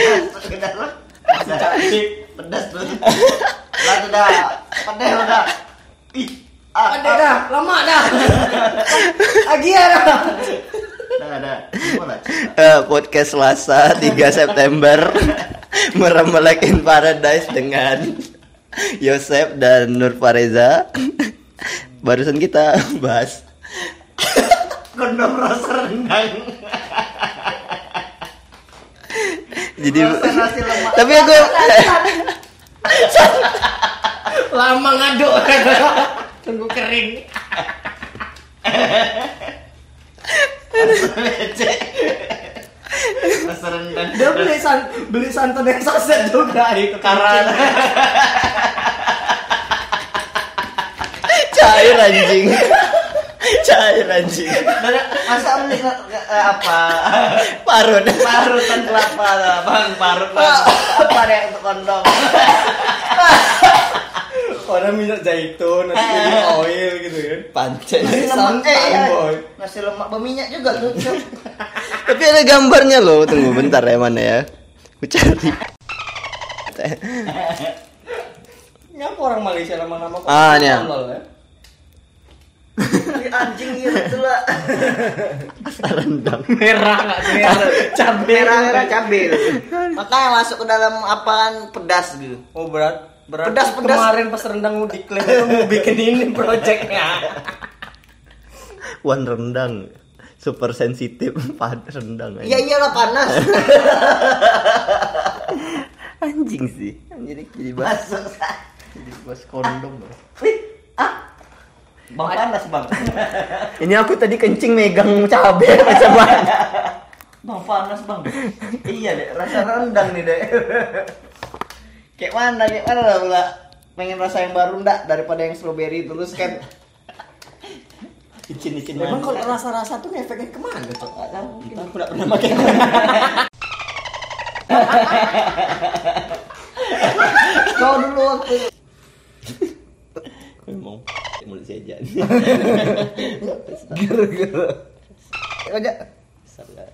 Masuk ke dalam. Pedas tuh. Lah udah. Pedas udah. Ih. Ah, Ada dah, lama dah. Lagi ya dah. Ada. Eh, podcast Selasa 3 September Meremelek in Paradise dengan Yosep dan Nur Fareza Barusan kita bahas Kondom rasa rendang. Jadi. Tapi aku Lama ngaduk. Tunggu kering. Rendang. Dia beli san beli santan yang saset juga itu Karan. cair anjing Cair anjing Masa beli eh, apa? Parut Parutan kelapa lah, bang. Parut. Apa deh untuk kondom? Orang minyak zaitun, nanti jadi oil gitu kan. Pancen Nasi lemak, eh, eh, boy. nasi lemak berminyak juga tuh. Tapi ada gambarnya loh Tunggu bentar ya mana ya Aku cari Ngapa orang Malaysia nama-nama kok Ah, ini ya. Ya? Anjing gitu lah. Rendang Merah nggak sih? Cabai. Merah merah cabai. Makanya masuk ke dalam apaan pedas gitu. Oh berat. Berat. Pedas, pedas. Kemarin pas rendang mau diklaim itu mau bikin ini projectnya. One rendang Super sensitif Pad rendang Iya iyalah panas. Anjing sih Anjing jadi bahas Masuk. Jadi bahas kondom. Bang panas bang. Ini aku tadi kencing megang cabai macam mana? Bang panas bang. iya deh, rasa rendang nih deh. kayak mana, kayak mana lah pula. Pengen rasa yang baru ndak daripada yang strawberry terus kan. Icin-icin Memang kalau rasa-rasa tuh ngefeknya ke mana tuh? Entah, aku gak pernah pakai Kau dulu waktu Memang mulut saya jadi Gara-gara. Aja. Salah.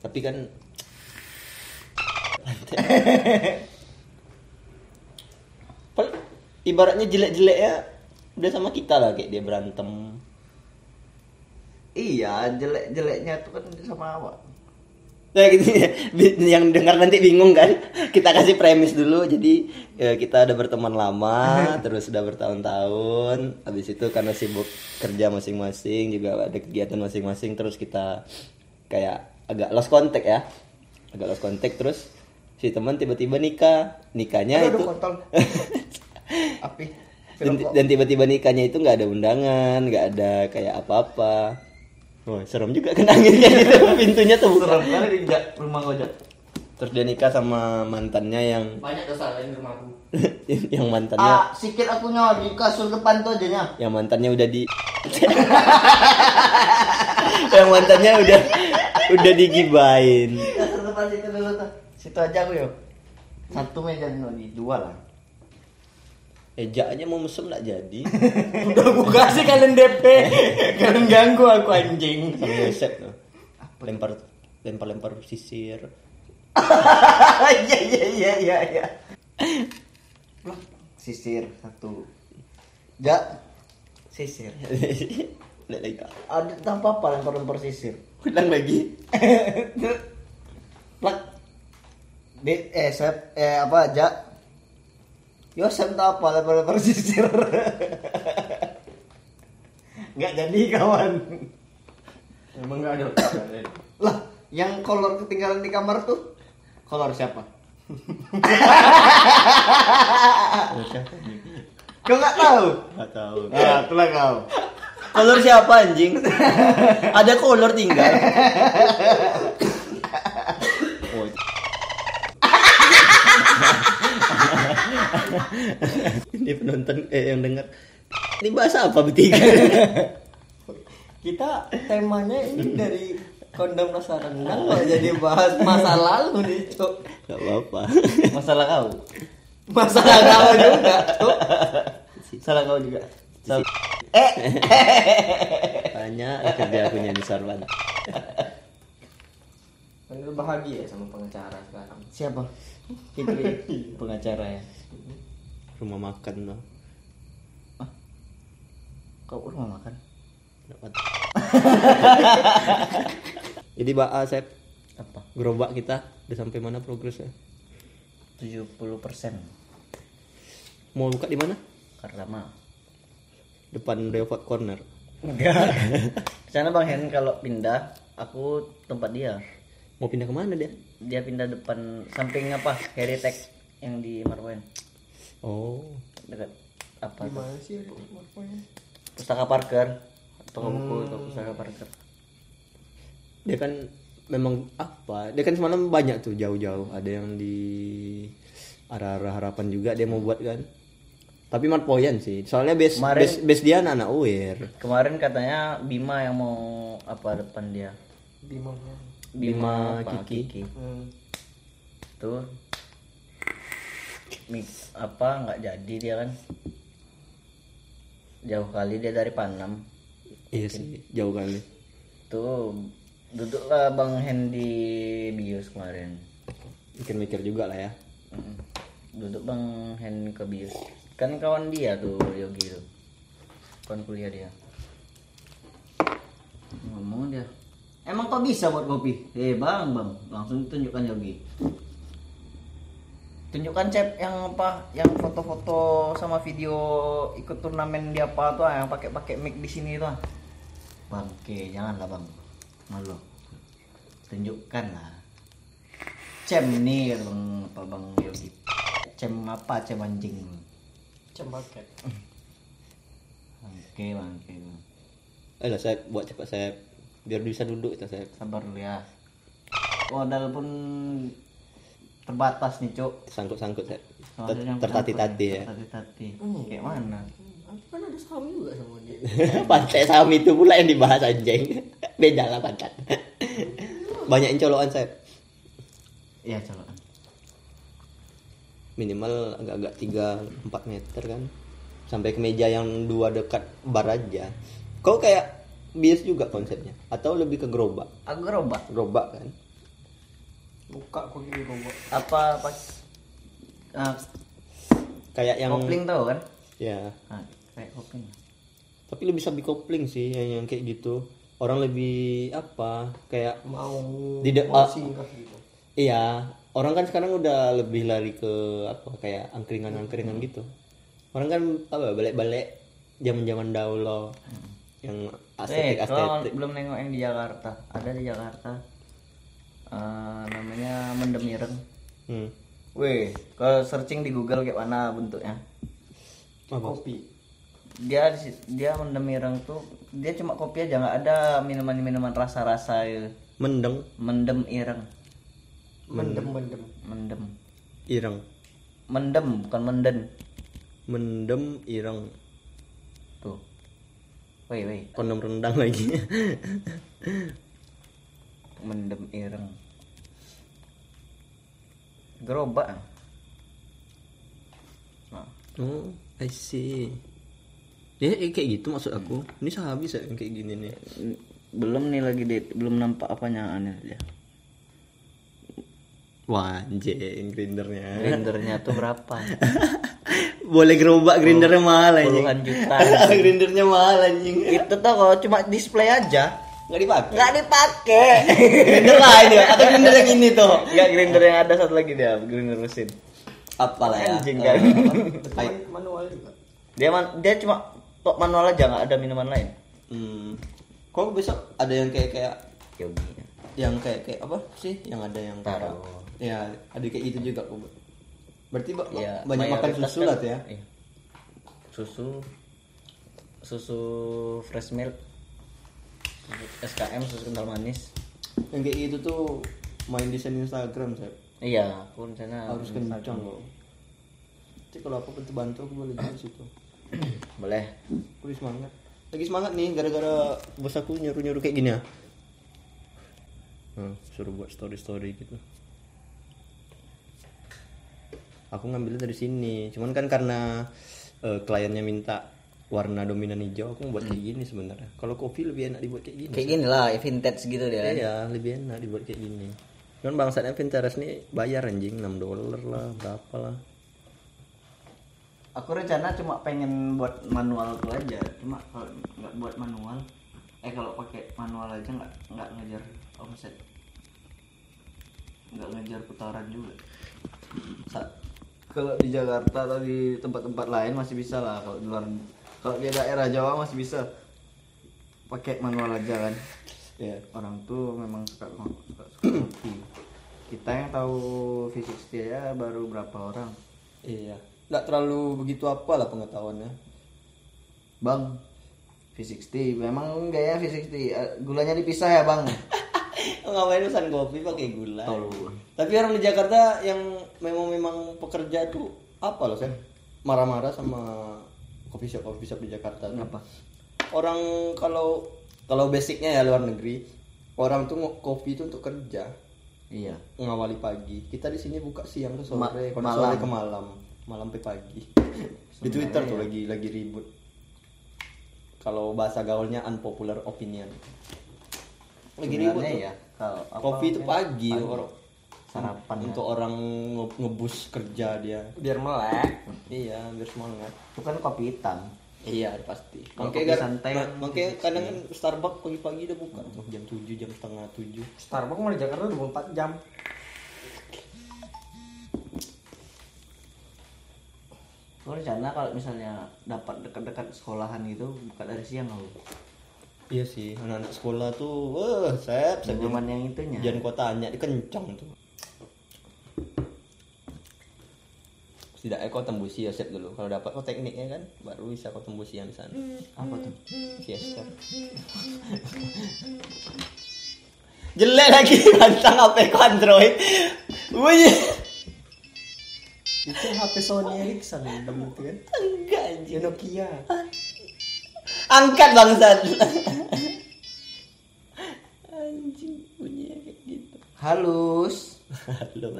Tapi kan Ibaratnya jelek-jelek ya Udah sama kita lah kayak dia berantem Iya, jelek-jeleknya tuh kan sama awak. Nah gitu ya. Yang dengar nanti bingung kan Kita kasih premis dulu Jadi eh, kita udah berteman lama Terus udah bertahun-tahun Habis itu karena sibuk kerja masing-masing Juga ada kegiatan masing-masing Terus kita kayak agak lost contact ya Agak lost contact terus Si teman tiba-tiba nikah Nikahnya Aduh, itu. Api. dan, dan tiba-tiba nikahnya itu nggak ada undangan nggak ada kayak apa-apa Wah, serem juga kan anginnya gitu pintunya tuh Serem kali di rumah Jak. terus dia nikah sama mantannya yang Banyak dosa lain di rumahku. yang mantannya Ah, sikit aku nyawa di kasur depan tuh aja nya. yang mantannya udah di yang mantannya udah udah digibain Kasur depan situ dulu tuh. Situ aja aku yuk. Satu meja nih, dua lah. Eja aja mau mesum nggak jadi Udah aku kasih kalian DP. Kalian ganggu aku anjing. sama Yosep tuh lempar lempar lempar sisir Iya iya iya iya iya. Sisir satu. Ja. Sisir. Lihat lagi Ada tanpa apa lempar-lempar sisir. ulang lagi Plak. Di, eh, sep, eh apa aja? Yosep tak apa lempar-lempar sisir. Nggak jadi kawan. Emang nggak ada. Lah, yang kolor ketinggalan di kamar tuh kolor siapa? Kau nggak tahu? nggak tahu Ah, itulah kau. kolor siapa anjing ada kolor tinggal ini penonton eh yang dengar ini bahasa apa bertiga Kita temanya ini dari kondom rasa rendang kok jadi bahas masa lalu nih, Cuk. nggak apa-apa Masalah kau. Masalah kau juga, Cuk. Salah kau juga. Salah. Eh, banyak kerja aku nyanyi sarwan Kan lu bahagia sama pengacara sekarang. Siapa? Fitri pengacara ya. Rumah makan tuh Kau rumah makan? dapat. Jadi ba saya Apa? gerobak kita udah sampai mana progresnya? 70 persen. Mau buka di mana? Karena mah depan Reovat Corner. Enggak sana bang Hen kalau pindah aku tempat dia. Mau pindah ke mana dia? Dia pindah depan samping apa? Heritage yang di Marwen oh. Dekat apa tuh? Gimana sih itu markonya? pustaka Parker. Toko buku atau pustaka Parker. Dia kan memang apa? Dia kan semalam banyak tuh jauh-jauh. Ada yang di arah-arah harapan juga dia mau buat kan. Tapi mat poyan sih. Soalnya base Kemarin- base, base dia anak-anak UIR. Kemarin katanya Bima yang mau apa depan dia? Di mana? Bima apa, Kiki. Hmm. tuh apa nggak jadi dia kan. Jauh kali dia dari Panam. Iya sih jauh kali. Tuh duduklah Bang Hen di bios kemarin. Mikir-mikir juga lah ya. Duduk Bang Hen ke bios kan kawan dia tuh Yogi tuh. Kawan kuliah dia. Ngomong dia. Emang kok bisa buat kopi eh bang. Bang langsung tunjukkan Yogi tunjukkan cep yang apa yang foto-foto sama video ikut turnamen dia apa tuh ah, yang pakai-pakai mic di sini tuh ah. bangke janganlah bang. Malu. Tunjukkan lah cem nih bang apa bang Yogi? Cem apa cem anjing? Cembaket. bangke bangke bang. eh lah saya buat cepat saya biar bisa duduk kita saya sabar dulu ya. Modal pun terbatas nih cuk. Sangkut-sangkut yang tertati-tati ya. tertati-tati. Kayak mana? Aku kan ada saham juga sama dia. pantai saham itu pula yang dibahas anjing. Beda lah pantat. Banyakin colokan saya iya coba minimal agak-agak 3 4 meter kan. Sampai ke meja yang dua dekat bar aja. Kau kayak bias juga konsepnya? Atau lebih ke gerobak? Aku gerobak. Gerobak kan Buka kok gini robot. apa pas ah, kayak yang kopling tau kan? Ya ah, kayak kopling. Tapi lebih sabi kopling sih yang, yang kayak gitu. Orang lebih apa kayak Mau Di de- mau ah. gitu. iya. Orang kan sekarang udah lebih lari ke apa kayak angkringan-angkringan gitu. Orang kan apa balik-balik zaman-zaman dahulu. Yang eh estetik kalau estetik. belum nengok yang di Jakarta. Ada di Jakarta Eh, namanya mendem ireng hmm. Weh, kalau searching di Google kayak mana bentuknya? apa Kopi. Dia dia mendem ireng tuh dia cuma kopi aja nggak ada minuman-minuman rasa-rasa gitu. mendeng Mendem ireng, Mendem mendem. mendem. ireng Mendem bukan menden. mendem ireng Tuh. Woi, woi, kondom rendang lagi mendem ireng. Gerobak. Nah, oh I see ya eh, kayak gitu maksud aku ini sehabis ya kayak gini nih belum nih lagi di, belum nampak apanya aneh dia. wah anjing grindernya Grindernya tuh berapa? boleh gerobak grindernya mahal anjing Puluhan juta. grindernya mahal anjing Itu tuh kalau cuma display aja. Nggak dipakai? Nggak dipakai. Grinder lain ya atau grinder yang ini tuh? Nggak grinder yang ada satu lagi dia grinder mesin. Apalah ya? Anjing, Eh, kan? kayak- Man- manual juga. dia man, dia cuma tok manual aja nggak ada minuman lain. Hmm. kok besok ada yang kayak kayak yogi. yang kayak kayak apa sih? Yang ada yang Taro. ya ada kayak gitu juga kok. Berarti ba- ya banyak makan susu kan- lah tuh ya? iya. susu susu fresh milk SKM susu kental manis. Yang kayak gitu tuh main desain Instagram saya iya aku rencana harus kencang loh. Nanti kalau apa bantu bantu aku boleh di situ. Boleh. Aku semangat. Lagi semangat nih gara-gara bos aku nyuruh nyuruh kayak gini ya. Hmm, suruh buat story story gitu. Aku ngambilnya dari sini. Cuman kan karena eh, kliennya minta warna dominan hijau aku buat kayak gini sebenarnya kalau kopi lebih enak dibuat kayak gini kayak gini lah vintage gitu dia kan iya lebih enak dibuat kayak gini Kan bangsatnya Pinterest nih bayar anjing 6 dolar lah, berapa lah. Aku rencana cuma pengen buat manual tuh aja. Cuma kalau nggak buat manual, eh kalau pakai manual aja nggak nggak ngejar omset, nggak ngejar putaran juga. Sa- kalau di Jakarta atau di tempat-tempat lain masih bisa lah. Kalau di luar, kalau di daerah Jawa masih bisa pakai manual aja kan. Ya. Orang tuh memang suka suka, suka kopi. Kita yang tahu fisik setia baru berapa orang. Iya. Nggak terlalu begitu apa lah pengetahuannya. Bang, V60 memang enggak ya V60 Eh, gulanya dipisah ya bang Ngapain pesan kopi pakai gula? Tolong. Tapi orang di Jakarta yang memang memang pekerja tuh apa loh, Sen? Marah-marah sama coffee shop coffee shop di Jakarta. tuh. Kenapa? Orang kalau kalau basicnya ya luar negeri, orang tuh kopi itu untuk kerja, Iya ngawali pagi. Kita di sini buka siang ke sore, Ma- malam. sore ke malam, malam sampai pagi. di Twitter tuh lagi lagi ribut. Kalau bahasa gaulnya unpopular opinion. Lagi ribut Sebenarnya tuh. ya kalau Kopi itu namanya? pagi, orang Sarapan ya. untuk orang nge- ngebus kerja dia. Biar melek. Iya, biar semangat. Itu kan kopi hitam Iya, pasti. Makanya kopi kan- santai makanya kadang kan Starbucks pagi-pagi udah buka tuh jam 7, jam setengah 7. Starbucks mau di Jakarta 24 jam. Gue rencana kalau misalnya dapat dekat-dekat sekolahan gitu buka dari siang aku Iya sih, anak-anak sekolah tuh, wah, sep. Zaman yang itunya Jangan kau tanya, dikencang tuh. Setidaknya kau tembusi ya sep dulu. Kalau dapat kau tekniknya kan, baru bisa kau tembusi yang di sana. Apa tuh? Siesta. Jelek lagi bantang HP ku Android. Bunyi. Itu HP Sony Ericsson yang itu kan. Enggak anjing. Ya Nokia. Angkat bangsat. anjing bunyinya kayak gitu. Halus Halo.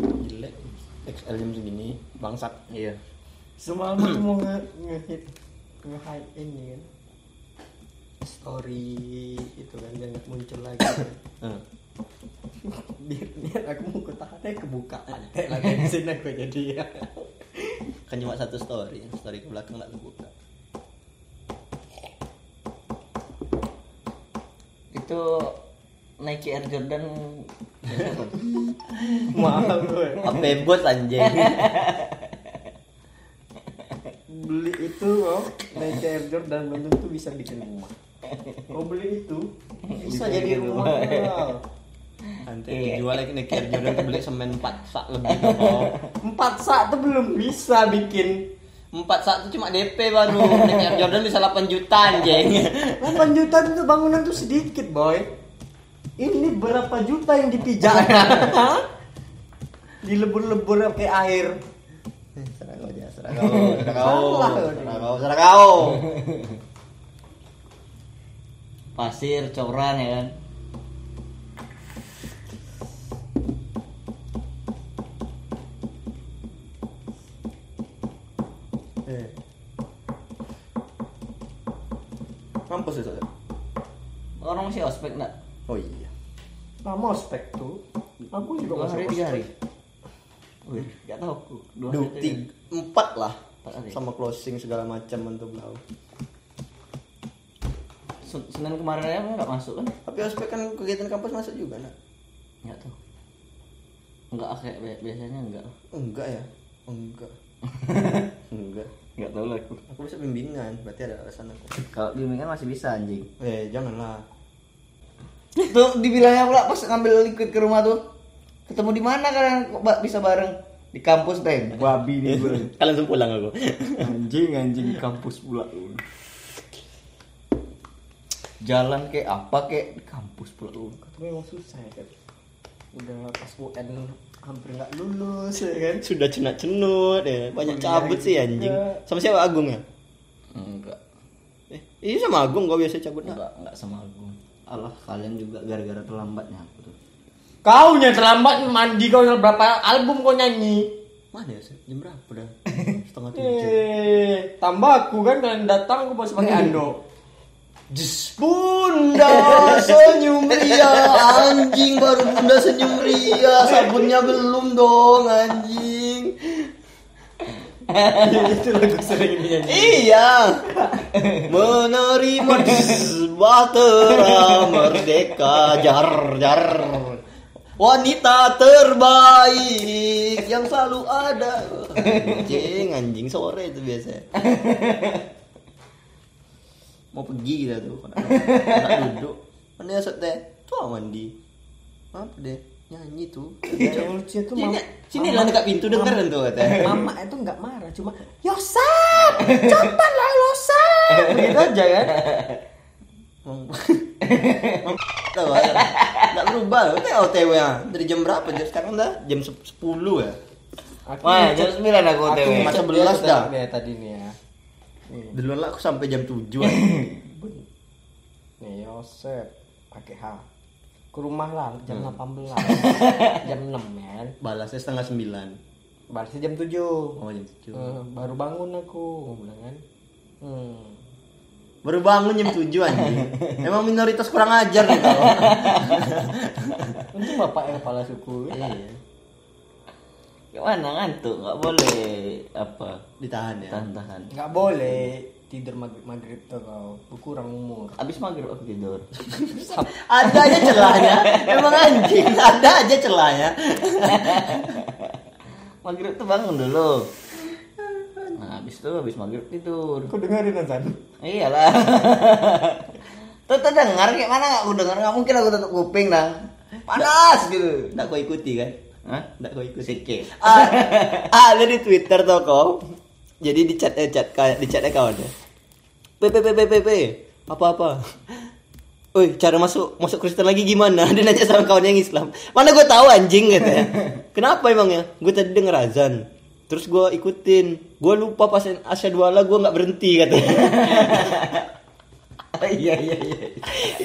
Jelek. XL jam segini bangsat. Iya Semalam aku mau nge ngehit nge-hide ini kan. Story itu kan jangan muncul lagi. kan. Heeh. Biar, biar aku mau ketahannya kebuka ada lagi di sini aku jadi ya. Kan cuma satu story, story ke belakang nggak terbuka. Itu Nike Air Jordan tuh? Mahal gue. HP bot anjing. Beli itu oh, Nike Air Jordan belum tentu bisa bikin rumah. Oh beli itu bisa jadi rumah. mahal. Nanti dijual lagi nih Air Jordan tuh beli semen 4 sak lebih kau. Empat sak tuh belum bisa bikin. 4 sak tuh cuma DP baru. Nih Air Jordan bisa 8 juta anjing. 8 juta itu bangunan tuh sedikit boy. Ini berapa juta yang dipijak? Dilebur-lebur pakai air. Serah kau aja, serah kau, serah kau, Salah kau. Pasir, coran ya kan Eh. Mampus ya soalnya. Orang masih ospek enggak? Lama ospek tuh. Aku juga Dua masih hari, ospek. tiga hari Wih, gak tau aku Dua Dua, hari, tiga empat lah. Sama closing segala macam untuk. Sen- Senin kemarin aja nggak masuk kan? Tapi ospek kan kegiatan kampus masuk juga nak? Nggak tahu. Enggak kayak bi- biasanya enggak. Enggak ya? Enggak. Enggak. Enggak tahu lah aku. Aku bisa bimbingan, berarti ada alasan aku. Kalau bimbingan masih bisa anjing. Eh, janganlah. Tuh dibilangnya pula pas ngambil liquid ke rumah tuh. Ketemu di mana kalian kok bisa bareng? Di kampus teh. Babi nih gue. Kalian langsung pulang aku. anjing anjing di kampus pula lu. Jalan kayak apa kayak di kampus pula lu. Tapi emang susah ya kan. Udah pas UN hampir nggak lulus ya kan. Sudah cenat-cenut ya. Banyak cabut sih juga. anjing. Sama siapa Agung ya? Enggak. Eh, ini sama Agung gua biasa cabut. Enggak, enggak sama Agung. Allah, kalian juga gara-gara terlambatnya aku tuh. Kau nya terlambat mandi kau berapa album kau nyanyi? Mana ya? Sep? Jam berapa dah? Setengah tujuh. Eh, tambah aku kan kalian datang aku masih pakai anduk. Jus bunda senyum ria anjing baru bunda senyum ria sabunnya belum dong anjing itu lagu sering dinyanyi. Iya. Menerima bahtera merdeka jar jar. Wanita terbaik yang selalu ada. Anjing anjing sore itu biasa mau pergi kita tuh. Anak duduk. Mana ya set teh. Tuh mandi. Apa deh nyanyi tuh yang lucu itu sini mama sini lah dekat pintu dengerin tuh katanya. mama itu nggak marah cuma Yosep cepatlah Yosep gitu aja kan. Tahu Nggak berubah loh Kayak OTW ya Dari jam berapa? Jam sekarang udah jam se- 10 ya? Wah, jam 9 aku aku OTW. Masa belas dah. tuh tadi nih ya. Duluan lah aku sampai jam 7 nih Yosep pakai H ke rumah lah jam 18 jam 6 ya Balasnya setengah 9 balasnya jam 7 Oh jam 7 Eh, baru bangun aku bilang kan. Hmm. Baru bangun jam 7 anjing. Emang minoritas kurang ajar kau untung bapak yang kepala suku. Iya. Gimana ngantuk? Nggak boleh apa? Ditahan ya? Tahan-tahan. nggak boleh tidur maghrib maghrib tuh kau berkurang umur Abis maghrib aku tidur. Ada aja celahnya Emang anjing Ada aja celahnya maghrib tuh bangun dulu. Nah, abis itu abis maghrib tidur. kau dengerin Nathan Iyalah. tuh tuh dengar kayak mana aku dengar nggak mungkin aku tutup kuping dah. Panas gitu. Nggak kau ikuti kan Hah? Nggak kau ikuti Sikit. ah, ah, ada di Twitter tuh kau. Jadi di chat eh, chat kayak di chatnya kawan ya. P P P P P P apa apa. Woi, cara masuk masuk Kristen lagi gimana? Dia nanya sama kawan yang Islam. Mana gue tahu anjing katanya. Kenapa emangnya? Gue tadi denger azan. Terus gue ikutin. Gue lupa pas asyhadu alla gue nggak berhenti katanya. Iya iya iya.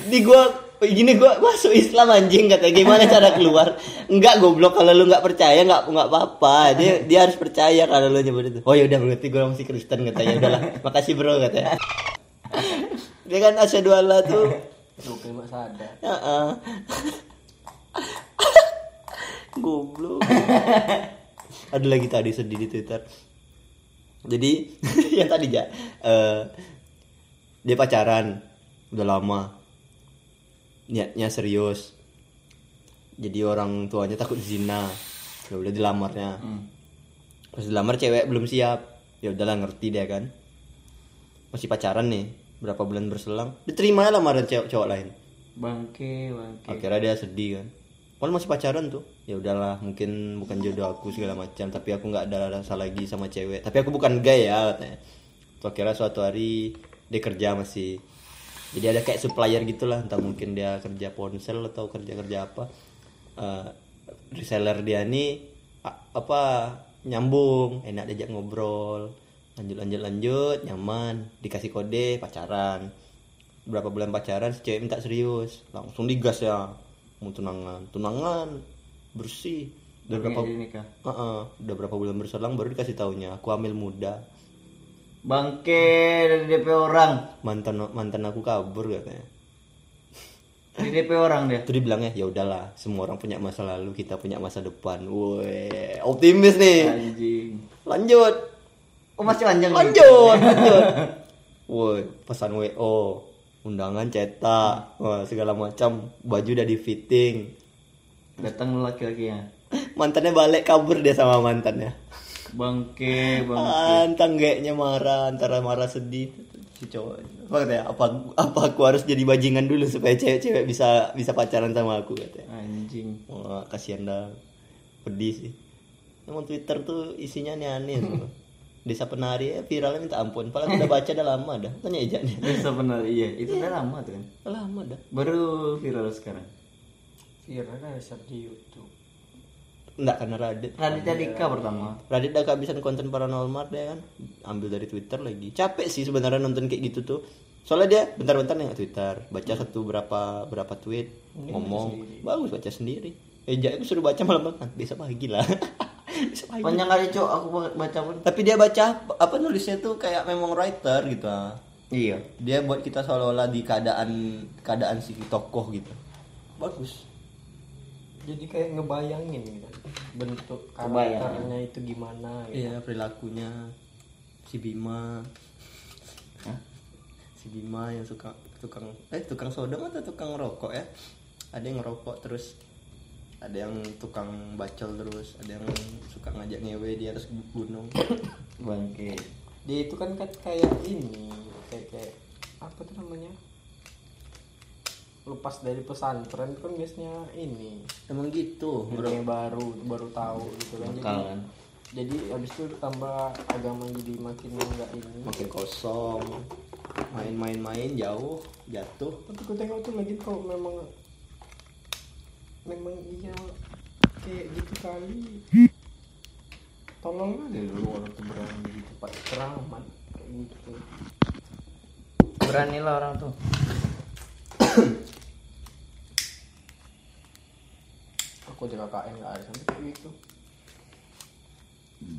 Di gua gini gua masuk Islam anjing katanya gimana cara keluar? Enggak goblok kalau lu nggak percaya nggak nggak apa-apa. Dia dia harus percaya kalau lu nyebut itu. Oh ya udah berarti gua masih Kristen katanya udahlah makasih bro katanya dia. Kan asyhadu alla tuh tuh kalimat sadar. Heeh. goblok. Ada lagi tadi sedih di Twitter. Jadi yang tadi ya eh, dia pacaran. Udah lama niatnya serius. Jadi orang tuanya takut zina. Ya udah dilamarnya. Pas dilamar cewek belum siap. Ya udahlah ngerti dia kan. Masih pacaran nih berapa bulan berselang. Diterima lamaran cewek cowok lain. Bangke bangke. akhirnya dia sedih kan. Kan masih pacaran tuh. Ya udahlah mungkin bukan jodoh aku segala macam tapi aku nggak ada rasa lagi sama cewek. Tapi aku bukan gay ya katanya. Tuh, akhirnya suatu hari dia kerja masih jadi ada kayak supplier gitulah entah mungkin dia kerja ponsel atau kerja kerja apa. Eh, reseller dia nih a- apa nyambung enak diajak ngobrol lanjut lanjut lanjut nyaman dikasih kode pacaran. Berapa bulan pacaran si cewek minta serius langsung digas ya. Mau tunangan tunangan bersih. Udah berapa nikah. Heeh, udah berapa bulan berselang baru dikasih taunya aku hamil muda Bangke dari DP orang. mantan mantan aku kabur katanya Di DP orang dia. itu dibilangnya ya udahlah semua orang punya masa lalu kita punya masa depan woi optimis nih Anjing. lanjut Oh masih nih? lanjut lanjut woi pesan wo undangan cetak wah, segala macam baju udah di fitting Datang laki-lakinya. mantannya balik kabur dia sama mantannya Bangke bangke. Antang gayanya marah antara marah sedih si cowok. Apa apa apa aku harus jadi bajingan dulu supaya cewek-cewek bisa bisa pacaran sama aku katanya. Anjing. wah kasihan dah. Pedih sih. Emang Twitter tuh isinya aneh-aneh tuh. Desa penari ya, viralnya minta ampun. Padahal udah baca udah lama dah. Tanya ejak nih Bisa benar iya. Itu udah lama tuh kan. lama dah. Baru viral sekarang. viral kan riset di YouTube enggak karena Radit. Raditya Dika pertama. Radit udah kehabisan konten paranormal dia kan. Ambil dari Twitter lagi. Capek sih sebenarnya nonton kayak gitu tuh. Soalnya dia bentar-bentar nengok Twitter. Baca satu berapa berapa tweet ngomong. bagus baca sendiri. Eh aku suruh baca malam malam. Besok pagi lah. Panjang kali cok aku baca pun. tapi dia baca apa nulisnya tuh kayak memang writer gitu ah. Iya. dia buat kita seolah-olah di keadaan keadaan si tokoh gitu. Bagus jadi kayak ngebayangin gitu bentuk karakternya itu gimana gitu. iya perilakunya si Bima Hah? si Bima yang suka tukang eh tukang sodom atau tukang rokok ya ada yang ngerokok terus ada yang tukang bacol terus ada yang suka ngajak ngewe di atas gunung Bangke. dia itu kan kan kayak ini kayak kayak apa tuh namanya lepas dari pesantren kan biasanya ini. Emang gitu yang baru baru tahu gitu kan. Jadi kan. jadi habis itu tambah agama jadi makin enggak ini. Makin kosong. Main-main-main jauh jatuh. Tapi ku tengok tuh lagi kok memang memang iya kayak gitu kali. Tolong aja dulu orang tuh berani di tempat keramat kayak gitu. Beranilah orang tuh. Aku di KKN nggak ada sampai kayak gitu.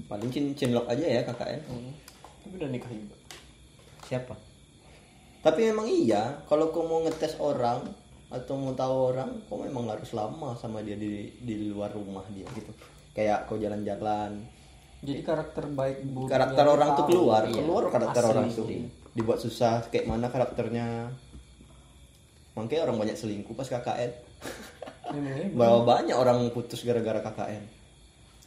Paling cin cinlok aja ya KKN hmm. tapi udah nikah juga. Siapa? tapi memang iya kalau kau mau ngetes orang atau mau tahu orang kau memang harus lama sama dia di di luar rumah dia gitu. Kayak kau jalan-jalan. Jadi karakter baik buruknya karakter orang tuh keluar Iya. keluar karakter Asli. orang tuh. Dibuat susah kayak mana karakternya makanya orang banyak selingkuh pas KKN Memangnya bahwa banyak orang putus gara-gara KKN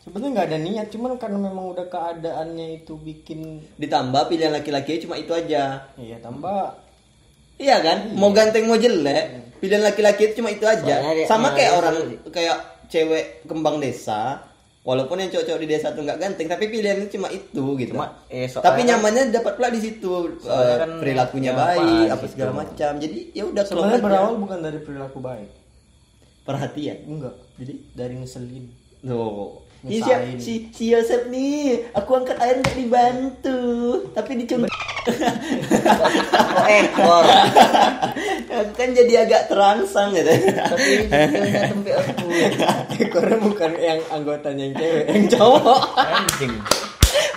sebenarnya nggak ada niat cuman karena memang udah keadaannya itu bikin ditambah pilihan laki-laki cuma itu aja. Iya tambah. Iya kan? Mau ganteng mau jelek, pilihan laki-laki itu cuma itu aja. Soalnya Sama nah, kayak orang kayak cewek kembang desa, walaupun yang cowok-cowok di desa tuh nggak ganteng, tapi pilihannya cuma itu gitu. Cuma, eh, soalnya tapi kan- nyamannya dapat pula di situ, eh, kan perilakunya yang baik, apa gitu. segala macam. Jadi ya udah sebenarnya berawal bukan dari perilaku baik perhatian. enggak jadi dari ngeselin Tuh. Si, si, si Yosef nih, aku angkat air nggak dibantu, tapi. Oh, ekor. aku kan jadi agak terangsang gitu. Tapi detailnya tempe aku. ekornya bukan yang anggotanya yang cewek yang cowok Anjing.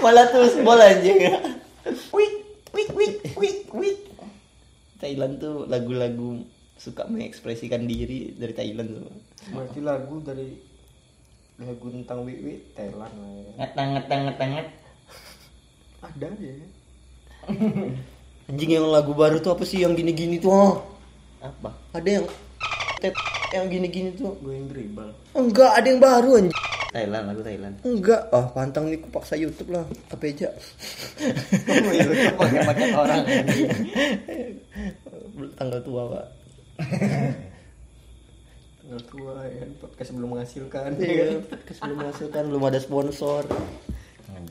malah terus bola anjing wik wik wik wik wik Thailand tuh lagu-lagu suka mengekspresikan diri dari Thailand tuh berarti lagu dari lagu tentang wiwi Thailand lah ya. Ngetang ngetang ngetang nget. ada aja ya. anjing yang lagu baru tuh apa sih yang gini-gini tuh ah? Apa? ada yang tet- yang gini-gini tuh gue yang dribble enggak ada yang baru anjing Thailand lagu Thailand. enggak ah pantang nih aku paksa YouTube lah apa aja Pakai pakai orang. tanggal tua pak tanggal tua ya podcast belum menghasilkan Iya, podcast belum menghasilkan belum ada sponsor.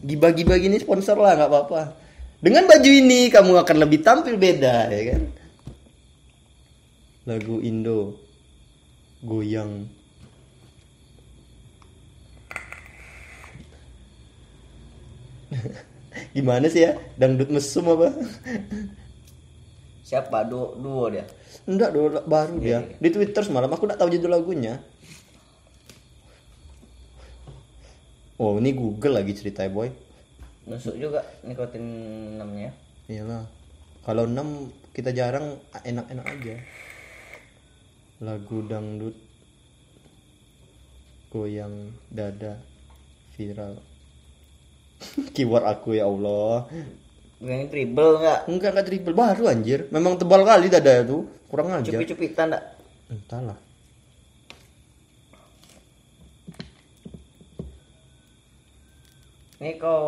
Giba-giba gini sponsor lah nggak apa-apa. Dengan baju ini kamu akan lebih tampil beda ya kan. Lagu Indo goyang. Gimana sih ya? Dangdut mesum apa? Siapa? Duo, duo dia. Enggak, dulu baru dia. Di Twitter semalam aku nggak tahu judul lagunya. Oh, ini Google lagi ceritanya, boy. Nusuk juga nikotin namanya. Iyalah. Kalau 6 kita jarang enak-enak aja. Lagu dangdut goyang dada viral. Keyword aku ya Allah. Yang dribble enggak? Enggak enggak triple baru anjir. Memang tebal kali dada itu. Kurang aja. Cupit-cupitan enggak? Entahlah. Ini kau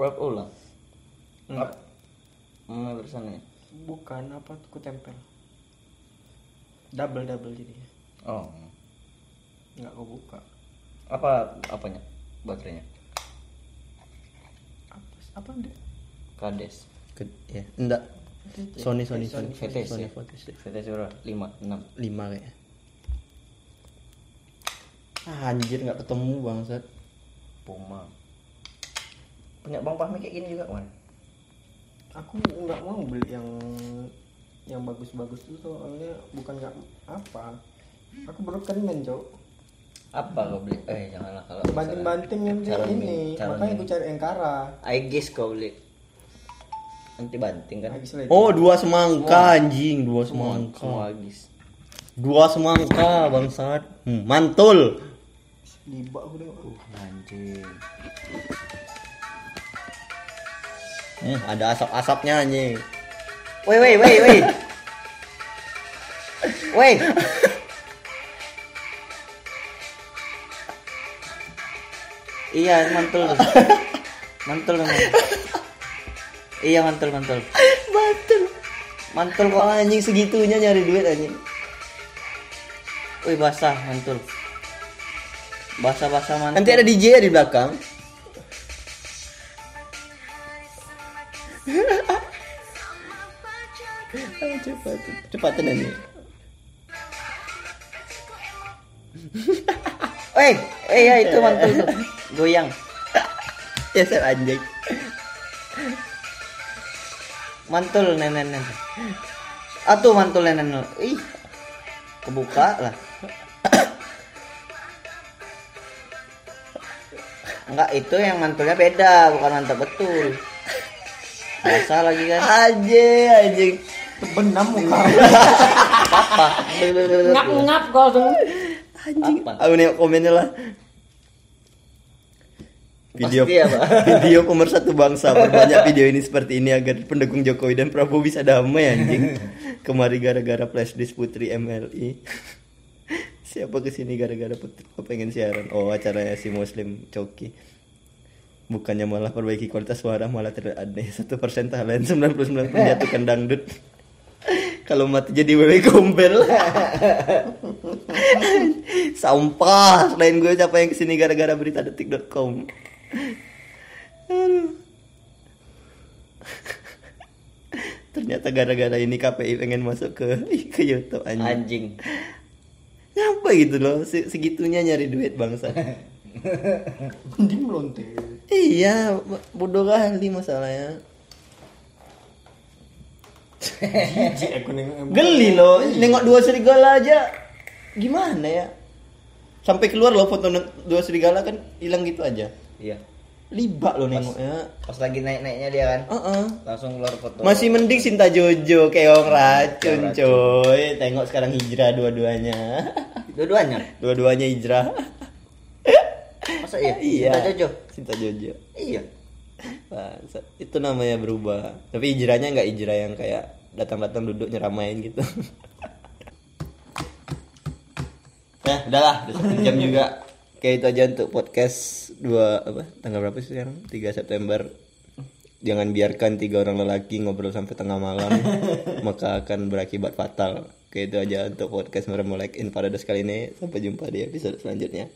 wrap ulang. Enggak. Hmm, bersana. bukan apa tuh ku tempel double double jadi Oh. nggak kau buka Apa apanya? Baterainya. apa apa deh Kades. Ke, ya, enggak. Sony Sony Sony VTC. Sony VTC. VTC berapa? 5, 6. 5 kayaknya. Ah, anjir nggak ketemu bangsat. Puma. Punya Bang Fahmi kayak gini juga, kan? aku nggak mau beli yang yang bagus-bagus itu soalnya bukan nggak apa aku broken man cok Apa kau beli? Eh, janganlah kalau banting-banting yang ini makanya aku cari engkara I guess kau beli. Anti banting kan lagi. Oh, dua semangka anjing, dua semangka. semua habis Dua semangka bangsat. Hmm, mantul. Libak aku tengok. anjing Hmm, ada asap-asapnya anjing. woi woi woi woi woi iya mantul mantul memang iya mantul mantul Mantul. mantul kok anjing segitunya nyari duit anjing. woi basah mantul basah basah mantul Nanti ada DJ ya di belakang. Cepat, cepatan anjing. Woi, eh ya itu mantul. Goyang. Ya saya anjing. Mantul nenek nenek. Atuh mantul nenek. Ih. Kebuka lah. Enggak, itu yang mantulnya beda, bukan mantap betul. Biasa lagi kan. Anjing, anjing. Benam muka. Apa? Ngap-ngap kau tuh. Anjing. Apa? Aku nengok komennya lah. Video Pasti ya, Pak. video pemersatu bangsa perbanyak video ini seperti ini agar pendukung Jokowi dan Prabowo bisa damai anjing. Kemari gara-gara flash disk Putri MLI. Siapa ke sini gara-gara Putri pengen siaran? Oh acaranya si Muslim Coki. Bukannya malah perbaiki kualitas suara malah aneh. Satu persen talent 99 menjatuhkan dangdut. Kalau mati jadi wewe gombel. Sampah. Selain gue siapa yang ke sini gara-gara berita detik.com. Aduh. Ternyata gara-gara ini KPI pengen masuk ke ke YouTube anjing. Anjing. Ngapa gitu loh? Se- Segitunya nyari duit bangsa. Mending melonte. iya, bodoh kali masalahnya. Geli loh, nengok dua serigala aja. Gimana ya? Sampai keluar loh foto dua serigala kan hilang gitu aja. Iya. Libak loh nengoknya. Pas lagi naik-naiknya dia kan. Heeh. Langsung keluar foto. Masih mending Sinta Jojo keong racun coy. Tengok sekarang hijrah dua-duanya. dua-duanya. Dua-duanya hijrah. Masa iya? Iya. Kita Jojo. Sinta Jojo. Iya. Bangsat. Itu namanya berubah. Tapi hijrahnya nggak hijrah yang kayak datang-datang duduk nyeramain gitu. nah, udahlah, udah satu jam juga. Kayak itu aja untuk podcast dua apa? Tanggal berapa sih sekarang? 3 September. Jangan biarkan tiga orang lelaki ngobrol sampai tengah malam, maka akan berakibat fatal. Kayak itu aja untuk podcast Meremolek in Paradise kali ini. Sampai jumpa di episode selanjutnya.